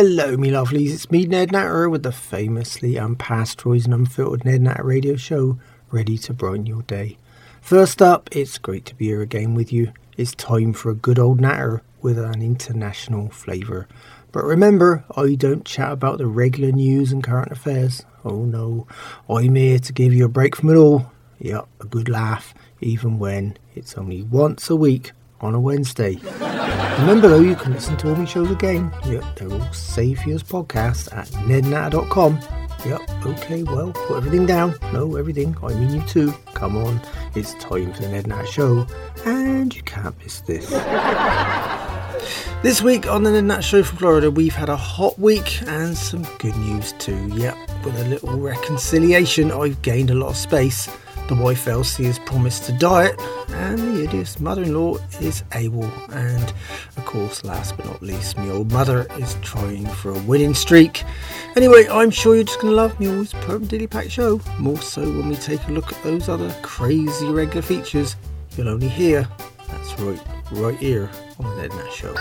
Hello, me lovelies. It's me, Ned Natter, with the famously unpasteurised and unfiltered Ned Natter radio show, ready to brighten your day. First up, it's great to be here again with you. It's time for a good old Natter with an international flavour. But remember, I don't chat about the regular news and current affairs. Oh no, I'm here to give you a break from it all. Yep, a good laugh, even when it's only once a week on a Wednesday. Remember though, you can listen to all my shows again. Yep, they're all safe as podcasts at nednatter.com. Yep, okay, well, put everything down. No, everything. I mean you too. Come on, it's time for the Ned Natter Show, and you can't miss this. This week on the Ned Natter Show from Florida, we've had a hot week and some good news too. Yep, with a little reconciliation, I've gained a lot of space the wife Elsie has promised to diet, and the idiot's mother in law is AWOL. And of course, last but not least, my old mother is trying for a winning streak. Anyway, I'm sure you're just going to love me always permanently packed show. More so when we take a look at those other crazy regular features you'll only hear. That's right, right here on the Ned Nash Show.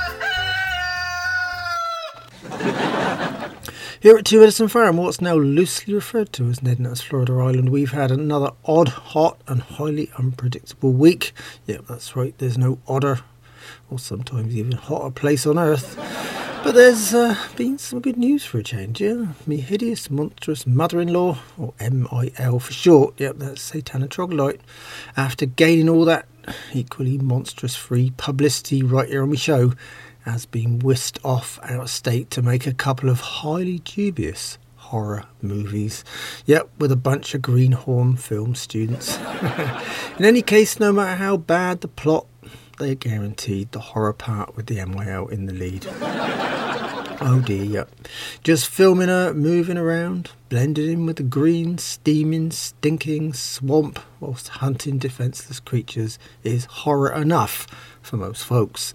Here at Two Edison Farm, what's now loosely referred to as Ned Nat's Florida Island, we've had another odd, hot, and highly unpredictable week. Yep, that's right, there's no odder, or sometimes even hotter place on earth. But there's uh, been some good news for a change, yeah? Me hideous, monstrous mother in law, or MIL for short, yep, that's Satanic Troglodyte, after gaining all that equally monstrous free publicity right here on my show, has been whisked off out of state to make a couple of highly dubious horror movies. Yep, with a bunch of greenhorn film students. In any case, no matter how bad the plot, they're guaranteed the horror part with the MYL in the lead. Oh dear, yep. Just filming her moving around, blended in with the green, steaming, stinking swamp whilst hunting defenceless creatures is horror enough for most folks.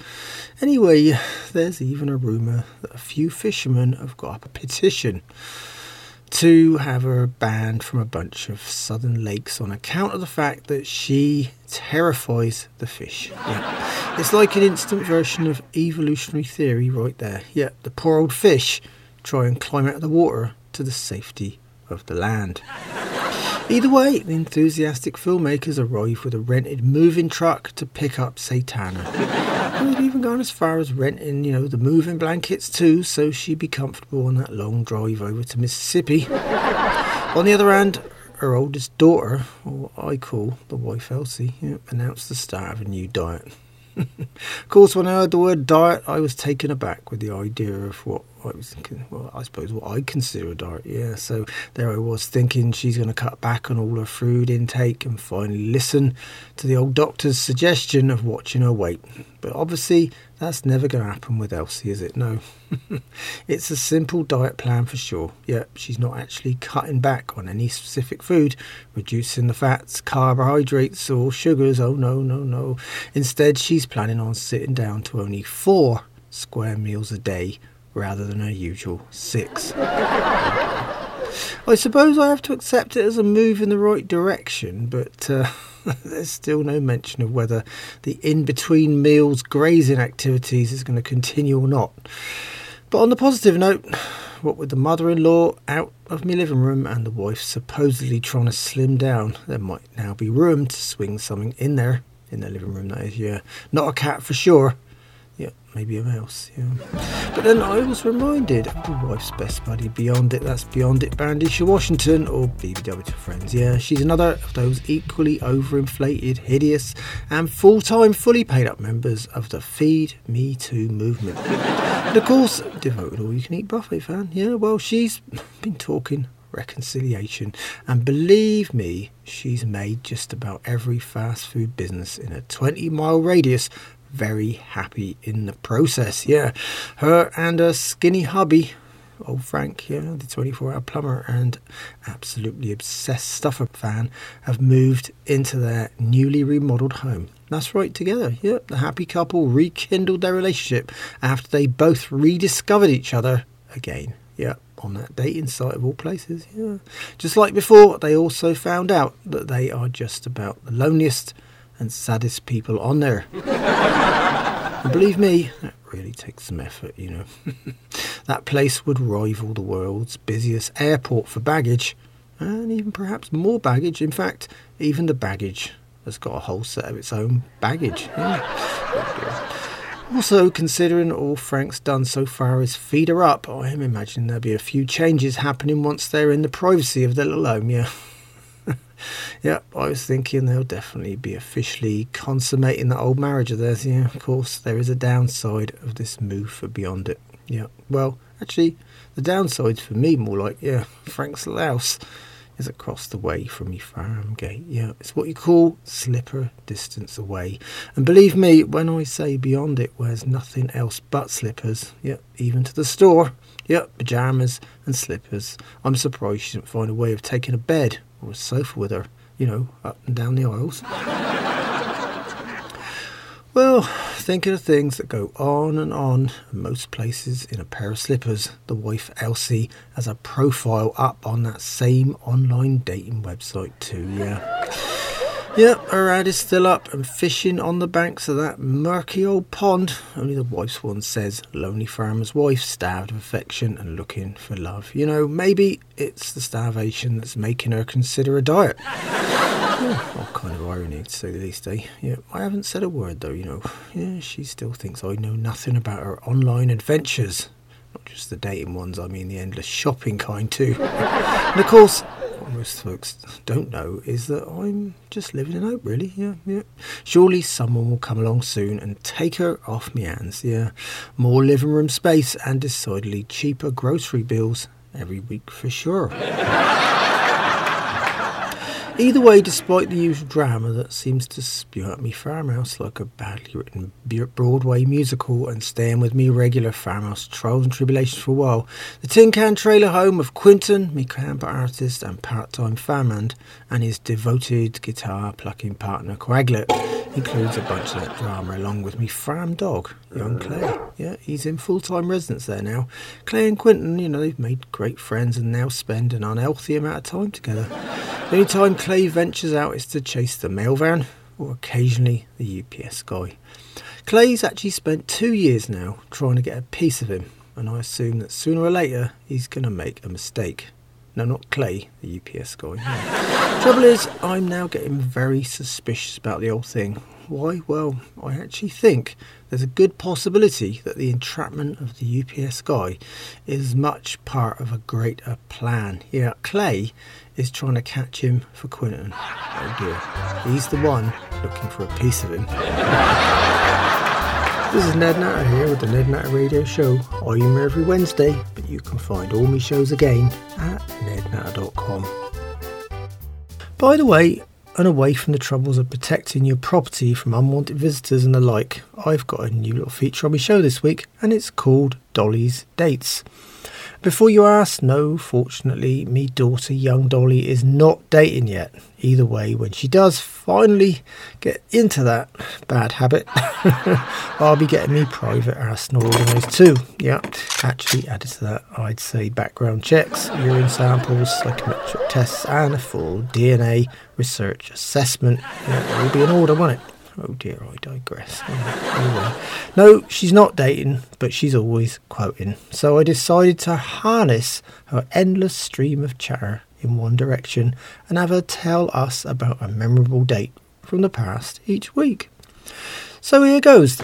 Anyway, there's even a rumour that a few fishermen have got up a petition to have her banned from a bunch of southern lakes on account of the fact that she terrifies the fish. Yeah. It's like an instant version of evolutionary theory right there. Yeah, the poor old fish try and climb out of the water to the safety of the land. Either way, the enthusiastic filmmakers arrive with a rented moving truck to pick up Satana. Gone as far as renting, you know, the moving blankets too, so she'd be comfortable on that long drive over to Mississippi. on the other hand, her oldest daughter, or what I call the wife Elsie, you know, announced the start of a new diet. of course, when I heard the word diet, I was taken aback with the idea of what I was, thinking well, I suppose what I consider a diet. Yeah, so there I was thinking she's going to cut back on all her food intake and finally listen to the old doctor's suggestion of watching her weight. But obviously, that's never going to happen with Elsie, is it? No. it's a simple diet plan for sure. Yep, she's not actually cutting back on any specific food, reducing the fats, carbohydrates, or sugars. Oh, no, no, no. Instead, she's planning on sitting down to only four square meals a day rather than her usual six. I suppose I have to accept it as a move in the right direction, but uh, there's still no mention of whether the in between meals grazing activities is going to continue or not. But on the positive note, what with the mother in law out of my living room and the wife supposedly trying to slim down, there might now be room to swing something in there. In the living room, that is, yeah. Not a cat for sure, maybe a mouse, yeah. But then I was reminded of the wife's best buddy, Beyond It. That's Beyond It Bandisha Washington, or BBW to friends. Yeah, she's another of those equally overinflated, hideous, and full time, fully paid up members of the Feed Me Too movement. and of course, devoted all you can eat buffet fan. Yeah, well, she's been talking reconciliation. And believe me, she's made just about every fast food business in a 20 mile radius very happy in the process. Yeah, her and her skinny hubby, old Frank, yeah, the 24 hour plumber and absolutely obsessed stuffer fan, have moved into their newly remodeled home. That's right, together. Yep, the happy couple rekindled their relationship after they both rediscovered each other again. Yeah, on that dating site of all places. Yeah. Just like before, they also found out that they are just about the loneliest and saddest people on there. believe me, that really takes some effort, you know. That place would rival the world's busiest airport for baggage, and even perhaps more baggage. In fact, even the baggage has got a whole set of its own baggage. Yeah. Oh, also, considering all Frank's done so far is feed her up, I am imagining there'll be a few changes happening once they're in the privacy of their little home, yeah. yeah, I was thinking they'll definitely be officially consummating that old marriage of theirs. Yeah, of course, there is a downside of this move for Beyond It. Yeah, well, actually, the downside's for me more like, yeah, Frank's louse is across the way from your farm gate. Yeah, it's what you call slipper distance away. And believe me, when I say beyond it, wears nothing else but slippers. Yeah, even to the store. Yep, pyjamas and slippers. I'm surprised she didn't find a way of taking a bed or sofa with her, you know, up and down the aisles. well, thinking of things that go on and on, most places in a pair of slippers, the wife Elsie has a profile up on that same online dating website too, yeah. Yep, her ad is still up and fishing on the banks of that murky old pond. Only the wife's one says, lonely farmer's wife, starved of affection and looking for love. You know, maybe it's the starvation that's making her consider a diet. yeah, what kind of irony, to say the least, eh? Yeah, I haven't said a word though, you know. Yeah, she still thinks I know nothing about her online adventures. Not just the dating ones, I mean the endless shopping kind too. and of course, most folks don't know is that I'm just living in hope, really. Yeah, yeah. Surely someone will come along soon and take her off me hands. Yeah, more living room space and decidedly cheaper grocery bills every week for sure. Either way, despite the usual drama that seems to spew at me farmhouse like a badly written Broadway musical and staying with me regular farmhouse trials and tribulations for a while, the tin can trailer home of Quentin, me camper artist and part-time farmhand, and his devoted guitar plucking partner Coagulate includes a bunch of that drama along with me farm dog, young Clay. Yeah, he's in full-time residence there now. Clay and Quentin, you know, they've made great friends and now spend an unhealthy amount of time together. The only time Clay ventures out is to chase the mail van or occasionally the UPS guy. Clay's actually spent two years now trying to get a piece of him, and I assume that sooner or later he's going to make a mistake. No, not Clay, the UPS guy. No. Trouble is, I'm now getting very suspicious about the whole thing. Why? Well, I actually think there's a good possibility that the entrapment of the UPS guy is much part of a greater plan. Yeah, Clay is trying to catch him for Quentin. Oh dear. He's the one looking for a piece of him. this is Ned Natter here with the Ned Natter Radio Show. I'm here every Wednesday, but you can find all my shows again at nednatter.com. By the way, and away from the troubles of protecting your property from unwanted visitors and the like, I've got a new little feature on my show this week, and it's called Dolly's Dates. Before you ask, no, fortunately, me daughter, young Dolly, is not dating yet. Either way, when she does finally get into that bad habit, I'll be getting me private arsenal organised too. Yeah, actually added to that, I'd say background checks, urine samples, psychometric tests, and a full DNA research assessment. Yeah, will be in order, won't it? Oh dear, I digress. Anyway, no, she's not dating, but she's always quoting. So I decided to harness her endless stream of chatter in one direction and have her tell us about a memorable date from the past each week. So here goes.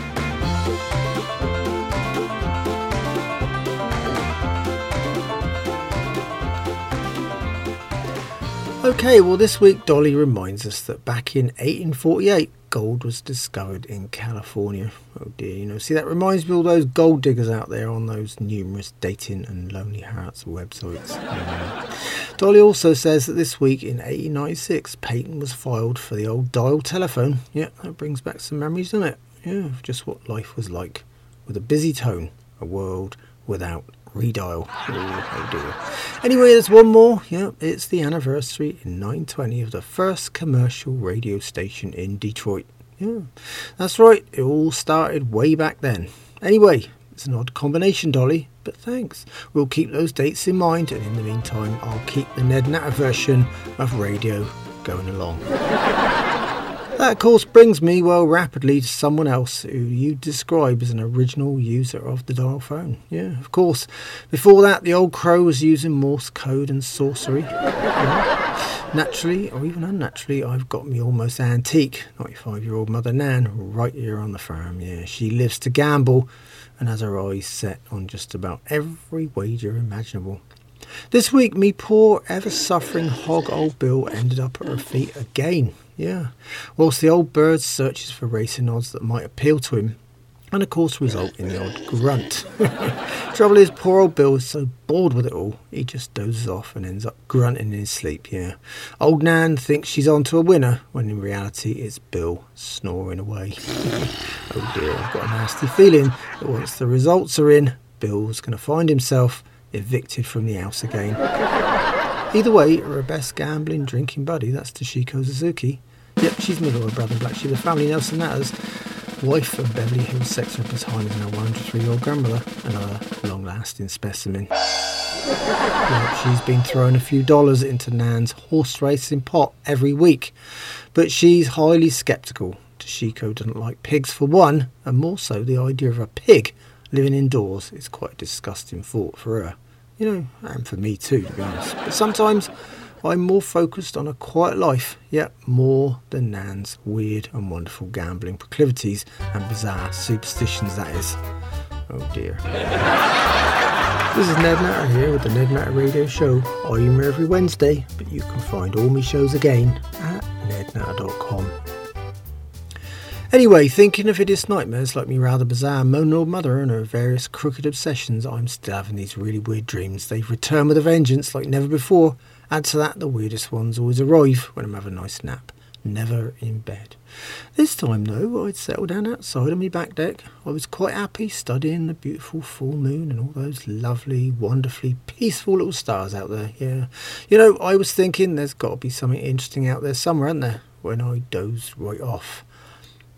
Okay, well, this week Dolly reminds us that back in 1848, gold was discovered in California. Oh dear, you know, see, that reminds me of all those gold diggers out there on those numerous dating and lonely hearts websites. Dolly also says that this week in 1896, patent was filed for the old dial telephone. Yeah, that brings back some memories, doesn't it? Yeah, just what life was like with a busy tone, a world without redial. Oh. Anyway, there's one more. Yeah, it's the anniversary in 920 of the first commercial radio station in Detroit. Yeah, that's right. It all started way back then. Anyway, it's an odd combination, Dolly, but thanks. We'll keep those dates in mind, and in the meantime, I'll keep the Ned Natter version of radio going along. That, of course, brings me, well, rapidly to someone else who you describe as an original user of the dial phone. Yeah, of course. Before that, the old crow was using Morse code and sorcery. Naturally, or even unnaturally, I've got me almost antique 95 year old mother Nan right here on the farm. Yeah, she lives to gamble and has her eyes set on just about every wager imaginable. This week, me poor, ever suffering hog old Bill ended up at her feet again. Yeah. Whilst the old bird searches for racing odds that might appeal to him, and of course result in the odd grunt. Trouble is, poor old Bill is so bored with it all, he just dozes off and ends up grunting in his sleep, yeah. Old Nan thinks she's on to a winner, when in reality it's Bill snoring away. oh dear, I've got a nasty feeling that once the results are in, Bill's going to find himself evicted from the house again. Either way, her best gambling, drinking buddy, that's Toshiko Suzuki. Yep, she's my little brother Black of the family, Nelson Natters, wife of Beverly Hills sex worker Time and our 103 year old grandmother, another long lasting specimen. Yep, she's been throwing a few dollars into Nan's horse racing pot every week, but she's highly sceptical. Toshiko doesn't like pigs for one, and more so the idea of a pig living indoors is quite a disgusting thought for her. You know, and for me too, to be honest. But sometimes I'm more focused on a quiet life, yet more than Nan's weird and wonderful gambling proclivities and bizarre superstitions, that is. Oh dear. this is Ned Natter here with the Ned Natter Radio Show. I'm here every Wednesday, but you can find all my shows again at nednatter.com. Anyway, thinking of hideous nightmares like me rather bizarre moan old mother and her various crooked obsessions, I'm still having these really weird dreams. They return with a vengeance like never before. Add to that, the weirdest ones always arrive when I'm having a nice nap, never in bed. This time, though, I'd settled down outside on my back deck. I was quite happy studying the beautiful full moon and all those lovely, wonderfully peaceful little stars out there. Yeah. You know, I was thinking there's got to be something interesting out there somewhere, isn't there? When I dozed right off.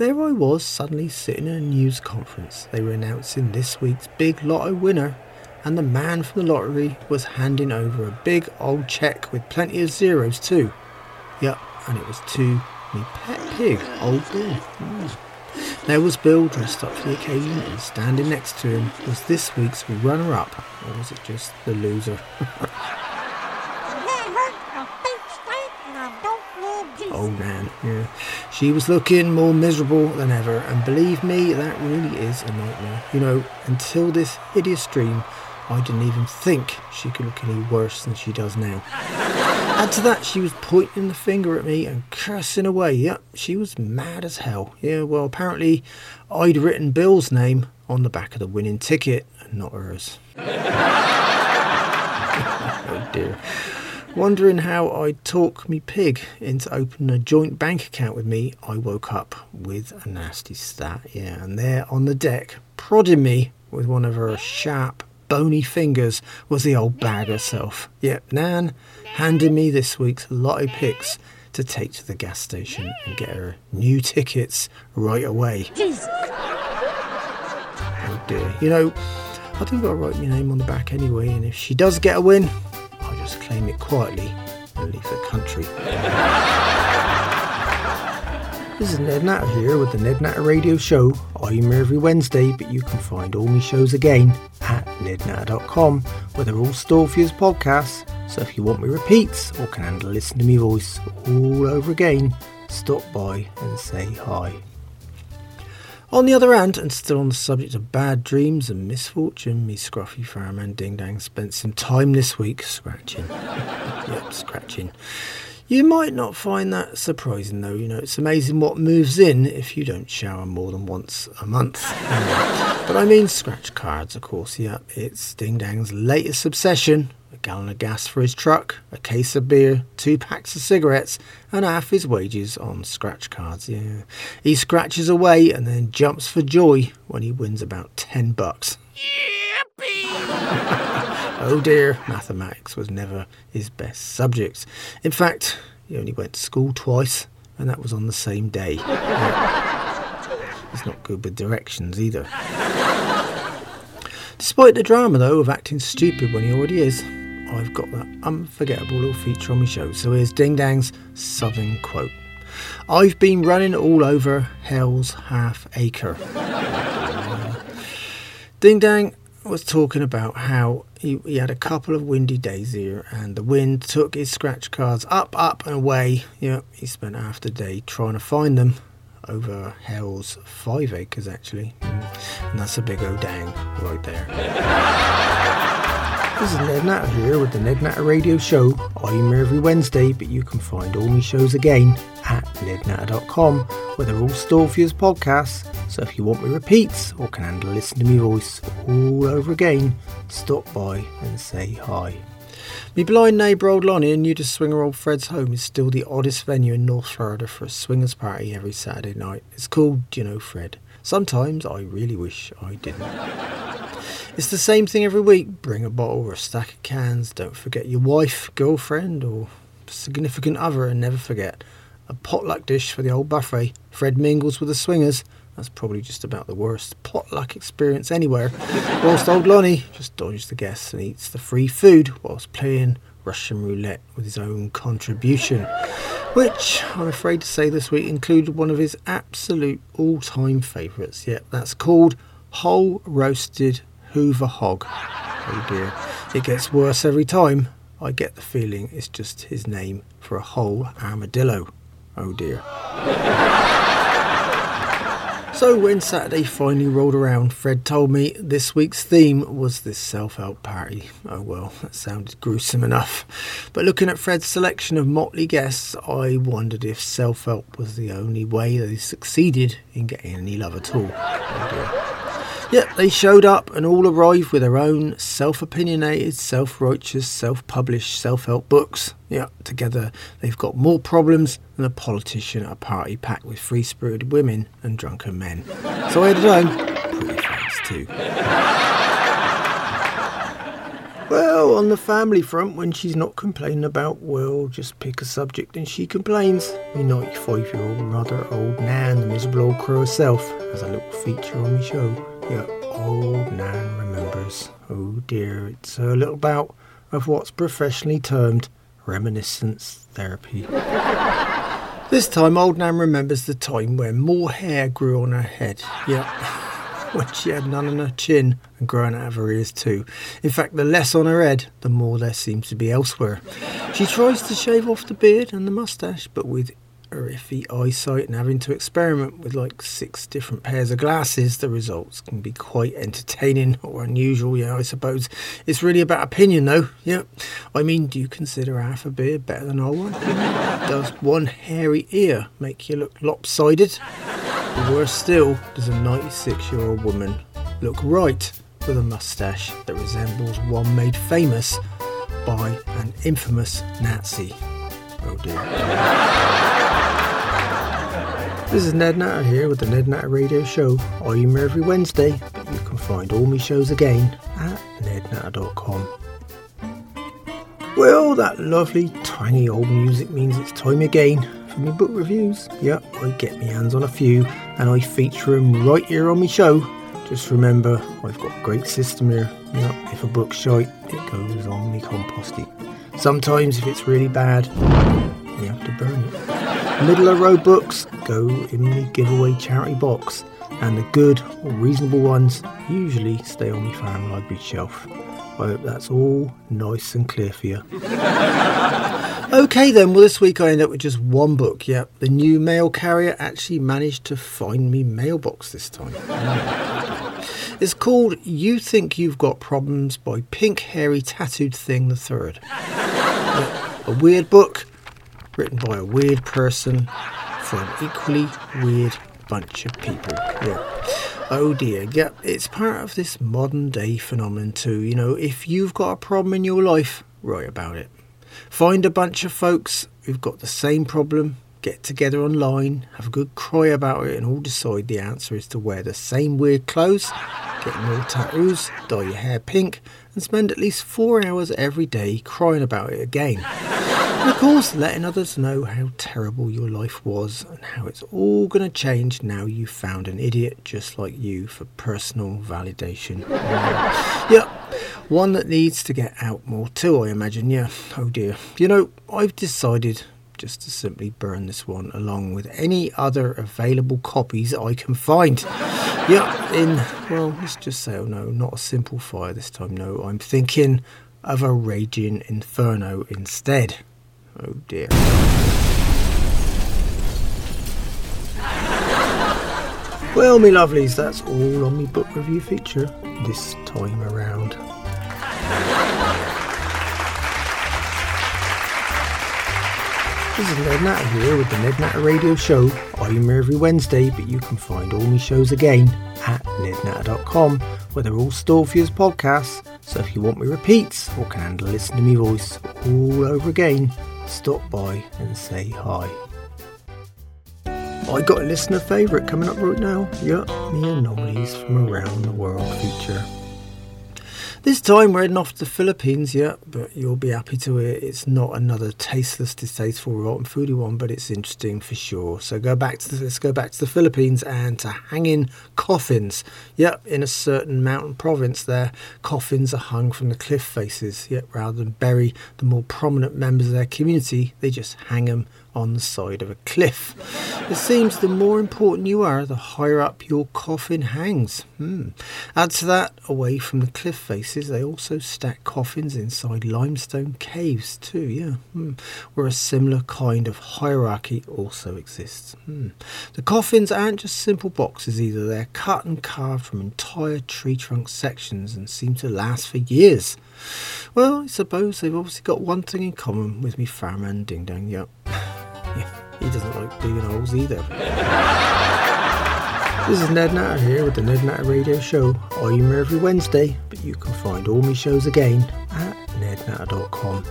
There I was, suddenly sitting in a news conference. They were announcing this week's big lotto winner, and the man from the lottery was handing over a big old cheque with plenty of zeros too. Yep, and it was to me pet pig, old Bill. There was Bill dressed up for the occasion, and standing next to him was this week's runner up, or was it just the loser? old man. Yeah. She was looking more miserable than ever, and believe me, that really is a nightmare. You know, until this hideous dream, I didn't even think she could look any worse than she does now. Add to that, she was pointing the finger at me and cursing away. Yep, she was mad as hell. Yeah, well, apparently I'd written Bill's name on the back of the winning ticket and not hers. oh dear. Wondering how I'd talk me pig into opening a joint bank account with me, I woke up with a nasty stat, yeah, and there on the deck, prodding me with one of her sharp, bony fingers, was the old bag herself. Yep, Nan handed me this week's lotto picks to take to the gas station and get her new tickets right away. Oh dear. You know, I think I'll write my name on the back anyway, and if she does get a win, just claim it quietly and leave the country. This is Ned Natter here with the Ned Natter Radio Show. I'm here every Wednesday, but you can find all my shows again at nednatter.com, where they're all stored for you as podcasts. So if you want me repeats or can handle listen to me voice all over again, stop by and say hi. On the other hand, and still on the subject of bad dreams and misfortune, me scruffy fireman Ding Dang spent some time this week scratching. yep, scratching. You might not find that surprising though, you know, it's amazing what moves in if you don't shower more than once a month. but I mean scratch cards, of course, yep. It's Ding Dang's latest obsession gallon of gas for his truck, a case of beer, two packs of cigarettes, and half his wages on scratch cards. Yeah, he scratches away and then jumps for joy when he wins about ten bucks. oh dear, mathematics was never his best subject. In fact, he only went to school twice, and that was on the same day. He's not good with directions either. Despite the drama, though, of acting stupid when he already is, I've got that unforgettable little feature on my show. So here's Ding Dang's Southern quote I've been running all over Hell's Half Acre. Ding Dang was talking about how he, he, had a couple of windy days here and the wind took his scratch cards up, up and away. Yeah, he spent half the day trying to find them over Hell's five acres actually. And that's a big old dang right there. this is Ned Natter here with the Ned Natter Radio Show. I'm here every Wednesday, but you can find all my shows again at nednatter.com where they're all stored for you as podcasts. So if you want me repeats or can handle listening to me voice all over again, stop by and say hi. Me blind neighbour old Lonnie and new to swinger old Fred's home is still the oddest venue in North Florida for a swingers party every Saturday night. It's called, you know, Fred. Sometimes I really wish I didn't. It's the same thing every week. Bring a bottle or a stack of cans. Don't forget your wife, girlfriend, or significant other, and never forget a potluck dish for the old buffet. Fred mingles with the swingers. That's probably just about the worst potluck experience anywhere. whilst old Lonnie just dodges the guests and eats the free food whilst playing Russian roulette with his own contribution, which I'm afraid to say this week included one of his absolute all time favourites. Yet that's called whole roasted Hoover hog. Oh dear, it gets worse every time. I get the feeling it's just his name for a whole armadillo. Oh dear. So when Saturday finally rolled around, Fred told me this week's theme was this self-help party. Oh well, that sounded gruesome enough. But looking at Fred's selection of motley guests, I wondered if self-help was the only way they succeeded in getting any love at all. Yep, they showed up and all arrived with their own self opinionated, self righteous, self published self help books. Yeah, together they've got more problems than a politician at a party packed with free spirited women and drunken men. So I headed home pretty fast too. Well, on the family front, when she's not complaining about, well, just pick a subject and she complains. My 95 year old rather old Nan, the miserable old crow herself, has a little feature on the show. Yeah, old Nan remembers. Oh dear, it's a little bout of what's professionally termed reminiscence therapy. this time, old Nan remembers the time when more hair grew on her head. Yeah, when she had none on her chin and growing out of her ears too. In fact, the less on her head, the more there seems to be elsewhere. She tries to shave off the beard and the moustache, but with her iffy eyesight and having to experiment with like six different pairs of glasses, the results can be quite entertaining or unusual. Yeah, I suppose it's really about opinion, though. Yeah, I mean, do you consider half a beard better than all one? Does one hairy ear make you look lopsided? Or worse still, does a 96 year old woman look right with a moustache that resembles one made famous by an infamous Nazi? Oh dear. This is Ned Natter here with the Ned Natter Radio Show. I'm here every Wednesday, but you can find all my shows again at nednatter.com. Well, that lovely tiny old music means it's time again for my book reviews. Yep, I get my hands on a few and I feature them right here on my show. Just remember, I've got a great system here. Yep, if a book's shite, it goes on me compost heap. Sometimes, if it's really bad, you have to burn it. Middle of road books go in the giveaway charity box, and the good or reasonable ones usually stay on my fan library shelf. I hope that's all nice and clear for you. okay, then, well, this week I end up with just one book. Yep, the new mail carrier actually managed to find me mailbox this time. It's called You Think You've Got Problems by Pink Hairy Tattooed Thing the Third. a weird book written by a weird person for an equally weird bunch of people. Yeah. Oh dear, yeah, it's part of this modern day phenomenon too. You know, if you've got a problem in your life, write about it. Find a bunch of folks who've got the same problem, get together online, have a good cry about it, and all decide the answer is to wear the same weird clothes, get more tattoos, dye your hair pink, and spend at least four hours every day crying about it again. And of course, letting others know how terrible your life was and how it's all going to change now you've found an idiot just like you for personal validation. yeah, one that needs to get out more too, I imagine. Yeah, oh dear. You know, I've decided just to simply burn this one along with any other available copies I can find. yeah, in, well, let's just say, oh no, not a simple fire this time, no, I'm thinking of a raging inferno instead. Oh dear. Well, me lovelies, that's all on me book review feature this time around. This is Ned Natter here with the Ned Natter Radio Show. I'm here every Wednesday, but you can find all my shows again at nednatter.com, where they're all stored for you as podcasts. So if you want me repeats or can handle listen to me voice all over again, stop by and say hi. I got a listener favourite coming up right now. Yep, me anomalies from around the world feature. This time we're heading off to the Philippines, yeah, but you'll be happy to hear it's not another tasteless, distasteful, rotten foodie one, but it's interesting for sure. So go back to the, let's go back to the Philippines and to hanging coffins. Yep, in a certain mountain province there, coffins are hung from the cliff faces. Yep, rather than bury the more prominent members of their community, they just hang them on the side of a cliff. It seems the more important you are, the higher up your coffin hangs. Hmm. Add to that, away from the cliff faces, they also stack coffins inside limestone caves too, yeah, hmm. where a similar kind of hierarchy also exists. Hmm. The coffins aren't just simple boxes either, they're cut and carved from entire tree trunk sections and seem to last for years. Well, I suppose they've obviously got one thing in common with me farmer and Ding Dong, yep. He doesn't like digging holes either. this is Ned Natter here with the Ned Natter Radio Show. I'm here every Wednesday, but you can find all my shows again at nednatter.com.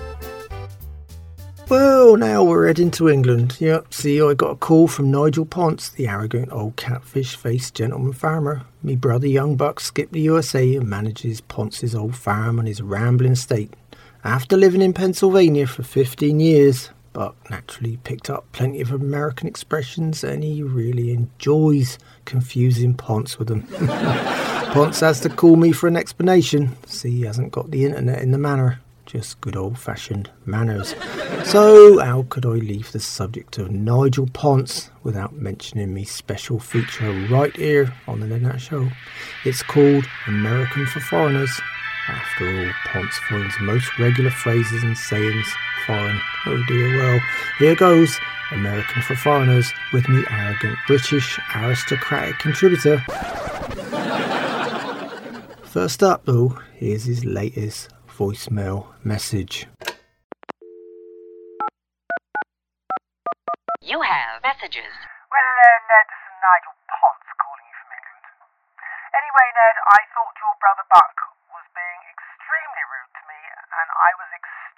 Well, now we're heading to England. Yep, see, I got a call from Nigel Ponce, the arrogant old catfish faced gentleman farmer. Me brother Young Buck skipped the USA and manages Ponce's old farm on his rambling estate. After living in Pennsylvania for 15 years, Buck naturally picked up plenty of American expressions and he really enjoys confusing Ponce with them. Ponce has to call me for an explanation. See, he hasn't got the internet in the manor just good old fashioned manners. So, how could I leave the subject of Nigel Ponce without mentioning me special feature right here on the Ned Show? It's called American for Foreigners. After all, Ponce finds most regular phrases and sayings foreign. Oh dear, well, here goes American for Foreigners with me arrogant British aristocratic contributor. First up, though, here's his latest voicemail message. You have messages. Well, uh, Ned, this is Nigel Ponce calling you from England. Anyway, Ned, I thought your brother Buck was being extremely rude to me, and I was extremely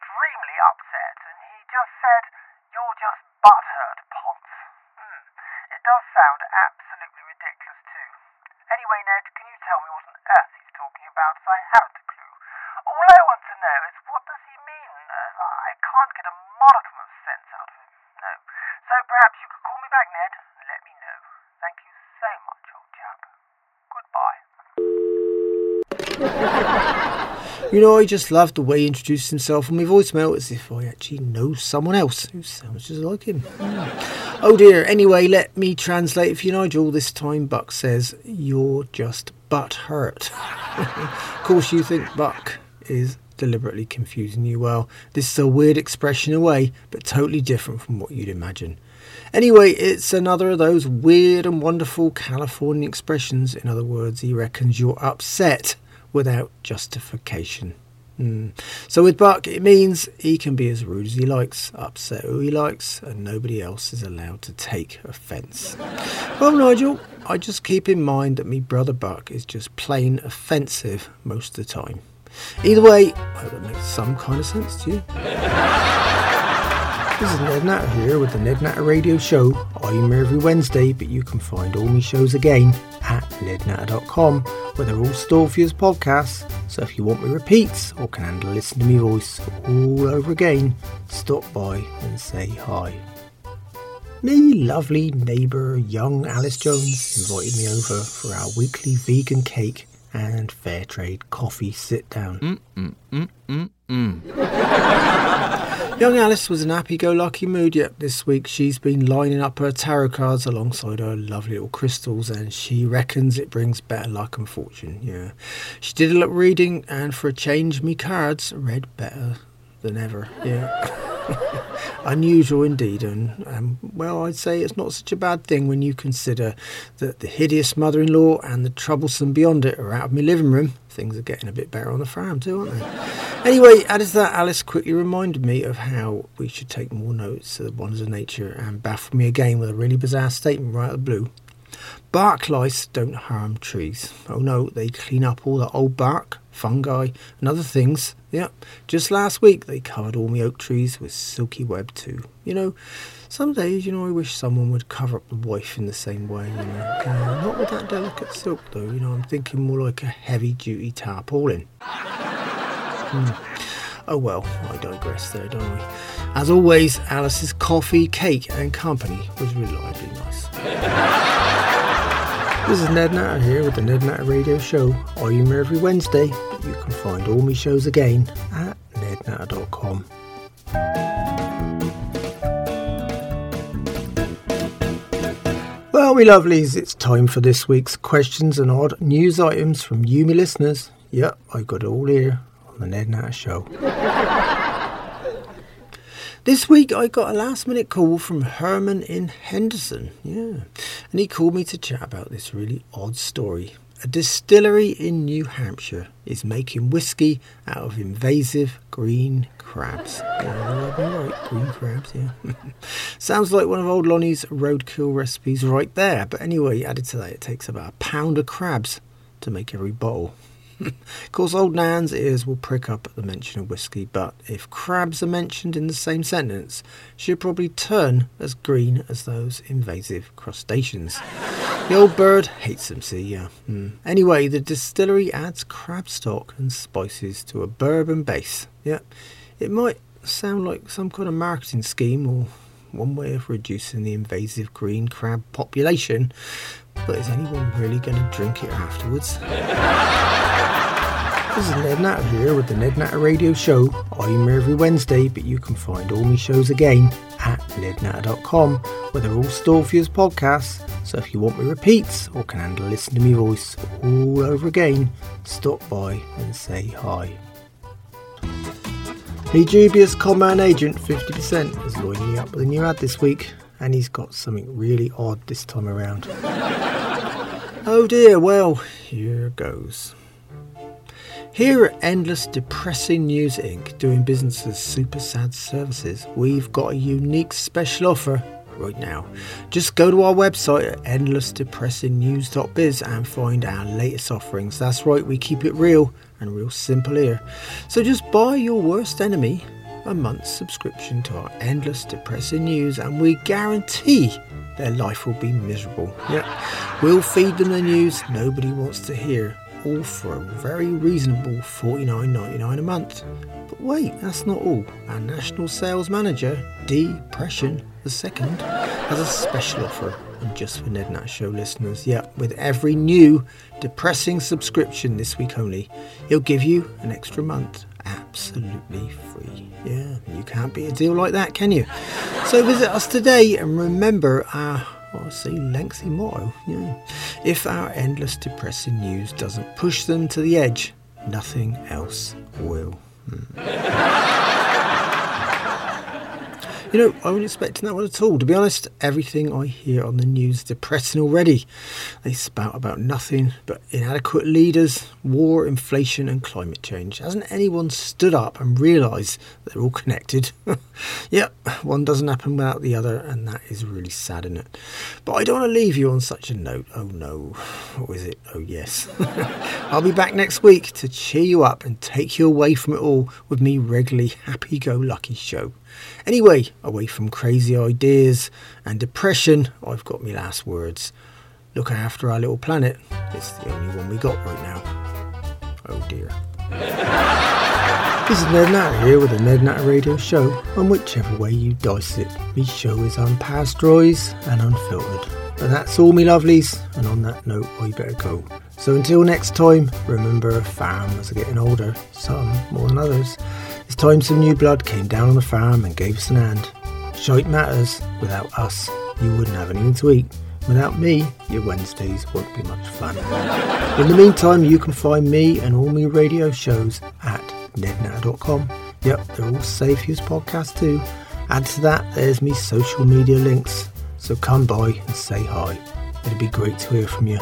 upset, and he just said, You're just butthurt, Ponce. Hmm. It does sound absolutely ridiculous, too. Anyway, Ned, can you tell me what on earth he's talking about, as I haven't a clue? All I want to know is what does he mean, as I can't get a modicum of sense out of him. No. So perhaps you could call me back, Ned, and let me know. Thank you so much, old chap. Goodbye. You know, I just love the way he introduced himself on my voicemail as if I actually know someone else who sounds just like him. Oh dear, anyway, let me translate for you, Nigel. This time Buck says, You're just butt hurt. of course, you think Buck is deliberately confusing you. Well, this is a weird expression away, but totally different from what you'd imagine. Anyway, it's another of those weird and wonderful Californian expressions. In other words, he reckons you're upset without justification. Mm. So with Buck, it means he can be as rude as he likes, upset who he likes, and nobody else is allowed to take offence. well, Nigel, I just keep in mind that me brother Buck is just plain offensive most of the time. Either way, I hope that makes some kind of sense to you. This is Ned Natter here with the Ned Natter Radio Show. I'm here every Wednesday, but you can find all my shows again at nednatter.com, where they're all stored for you as podcasts. So if you want me repeats or can handle listen to me voice all over again, stop by and say hi. Me lovely neighbour, young Alice Jones, invited me over for our weekly vegan cake and fair trade coffee sit down. Mm, mm, mm, mm, mm. Young Alice was in happy go lucky mood, yet this week she's been lining up her tarot cards alongside her lovely little crystals and she reckons it brings better luck and fortune. Yeah. She did a little reading and for a change, me cards read better than ever. Yeah. Unusual indeed, and um, well, I'd say it's not such a bad thing when you consider that the hideous mother in law and the troublesome beyond it are out of my living room. Things are getting a bit better on the farm, too, aren't they? anyway, to that, Alice quickly reminded me of how we should take more notes of the wonders of nature and baffled me again with a really bizarre statement right out of the blue. Bark lice don't harm trees. Oh no, they clean up all the old bark, fungi, and other things. Yep, just last week they covered all my oak trees with silky web too. You know, some days, you know, I wish someone would cover up the wife in the same way, you know. Uh, not with that delicate silk though, you know, I'm thinking more like a heavy duty tarpaulin. Hmm. Oh well, I digress there, don't I? As always, Alice's coffee, cake, and company was reliably nice. This is Ned Natter here with the Ned Natter Radio Show. I'm here every Wednesday, you can find all my shows again at nednatter.com. Well, me lovelies, it's time for this week's questions and odd news items from you, me listeners. Yep, I got it all here on the Ned Natter Show. This week I got a last minute call from Herman in Henderson. Yeah. And he called me to chat about this really odd story. A distillery in New Hampshire is making whiskey out of invasive green crabs. Yeah, right, green crabs, yeah. Sounds like one of old Lonnie's roadkill recipes right there. But anyway, added to that, it takes about a pound of crabs to make every bottle. Of course, old Nan's ears will prick up at the mention of whisky, but if crabs are mentioned in the same sentence, she'll probably turn as green as those invasive crustaceans. the old bird hates them, see, yeah. Mm. Anyway, the distillery adds crab stock and spices to a bourbon base. Yeah, it might sound like some kind of marketing scheme or one way of reducing the invasive green crab population, but is anyone really going to drink it afterwards? This is Ned Natter here with the Ned Natter Radio Show. I'm here every Wednesday, but you can find all my shows again at nednatter.com, where they're all stored for you as podcasts. So if you want me repeats or can handle listening to me voice all over again, stop by and say hi. The dubious common agent 50% has lined me up with a new ad this week, and he's got something really odd this time around. oh dear, well, here goes. Here at Endless Depressing News Inc., doing business as Super Sad Services, we've got a unique special offer right now. Just go to our website at endlessdepressingnews.biz and find our latest offerings. That's right, we keep it real and real simple here. So just buy your worst enemy a month's subscription to our endless depressing news and we guarantee their life will be miserable. Yep. We'll feed them the news nobody wants to hear all for a very reasonable $49.99 a month. But wait, that's not all. Our national sales manager, Depression II, has a special offer and just for Ned Nat Show listeners. Yeah, with every new depressing subscription this week only, he'll give you an extra month absolutely free. Yeah, you can't beat a deal like that, can you? So visit us today and remember our well, see, lengthy motto. Yeah. If our endless depressing news doesn't push them to the edge, nothing else will. Hmm. You know, I wasn't expecting that one at all. To be honest, everything I hear on the news is depressing already. They spout about nothing but inadequate leaders, war, inflation, and climate change. Hasn't anyone stood up and realised they're all connected? yep, one doesn't happen without the other, and that is really sad, isn't it? But I don't want to leave you on such a note. Oh no. What is it? Oh yes. I'll be back next week to cheer you up and take you away from it all with me regularly happy go lucky show. Anyway, away from crazy ideas and depression, I've got my last words. Look after our little planet. It's the only one we got right now. Oh dear. this is Ned Natter here with the Ned Natter Radio Show, and whichever way you dice it, me show is unpasteurised and unfiltered. But that's all me lovelies, and on that note, I better go. So until next time, remember farmers are getting older, some more than others. It's time some new blood came down on the farm and gave us an hand. Shite matters. Without us, you wouldn't have anything to eat. Without me, your Wednesdays won't be much fun. In the meantime, you can find me and all my radio shows at nednatter.com. Yep, they're all safe use podcasts too. Add to that, there's me social media links. So come by and say hi. It'd be great to hear from you.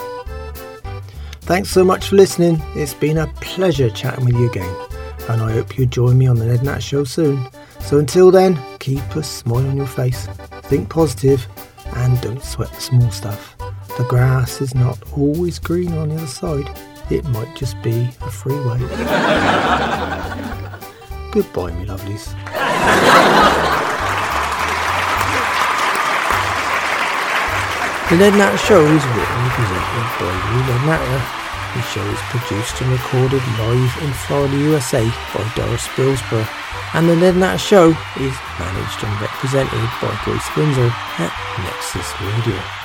Thanks so much for listening. It's been a pleasure chatting with you again. And I hope you join me on the Ned Natter Show soon. So until then, keep a smile on your face, think positive, and don't sweat the small stuff. The grass is not always green on the other side. It might just be a freeway. Goodbye, me lovelies. The Ned Natter Show is written and presented by. The show is produced and recorded live in Florida, USA by Doris Billsborough. And the Ned Natter Show is managed and represented by Grace Windsor at Nexus Media.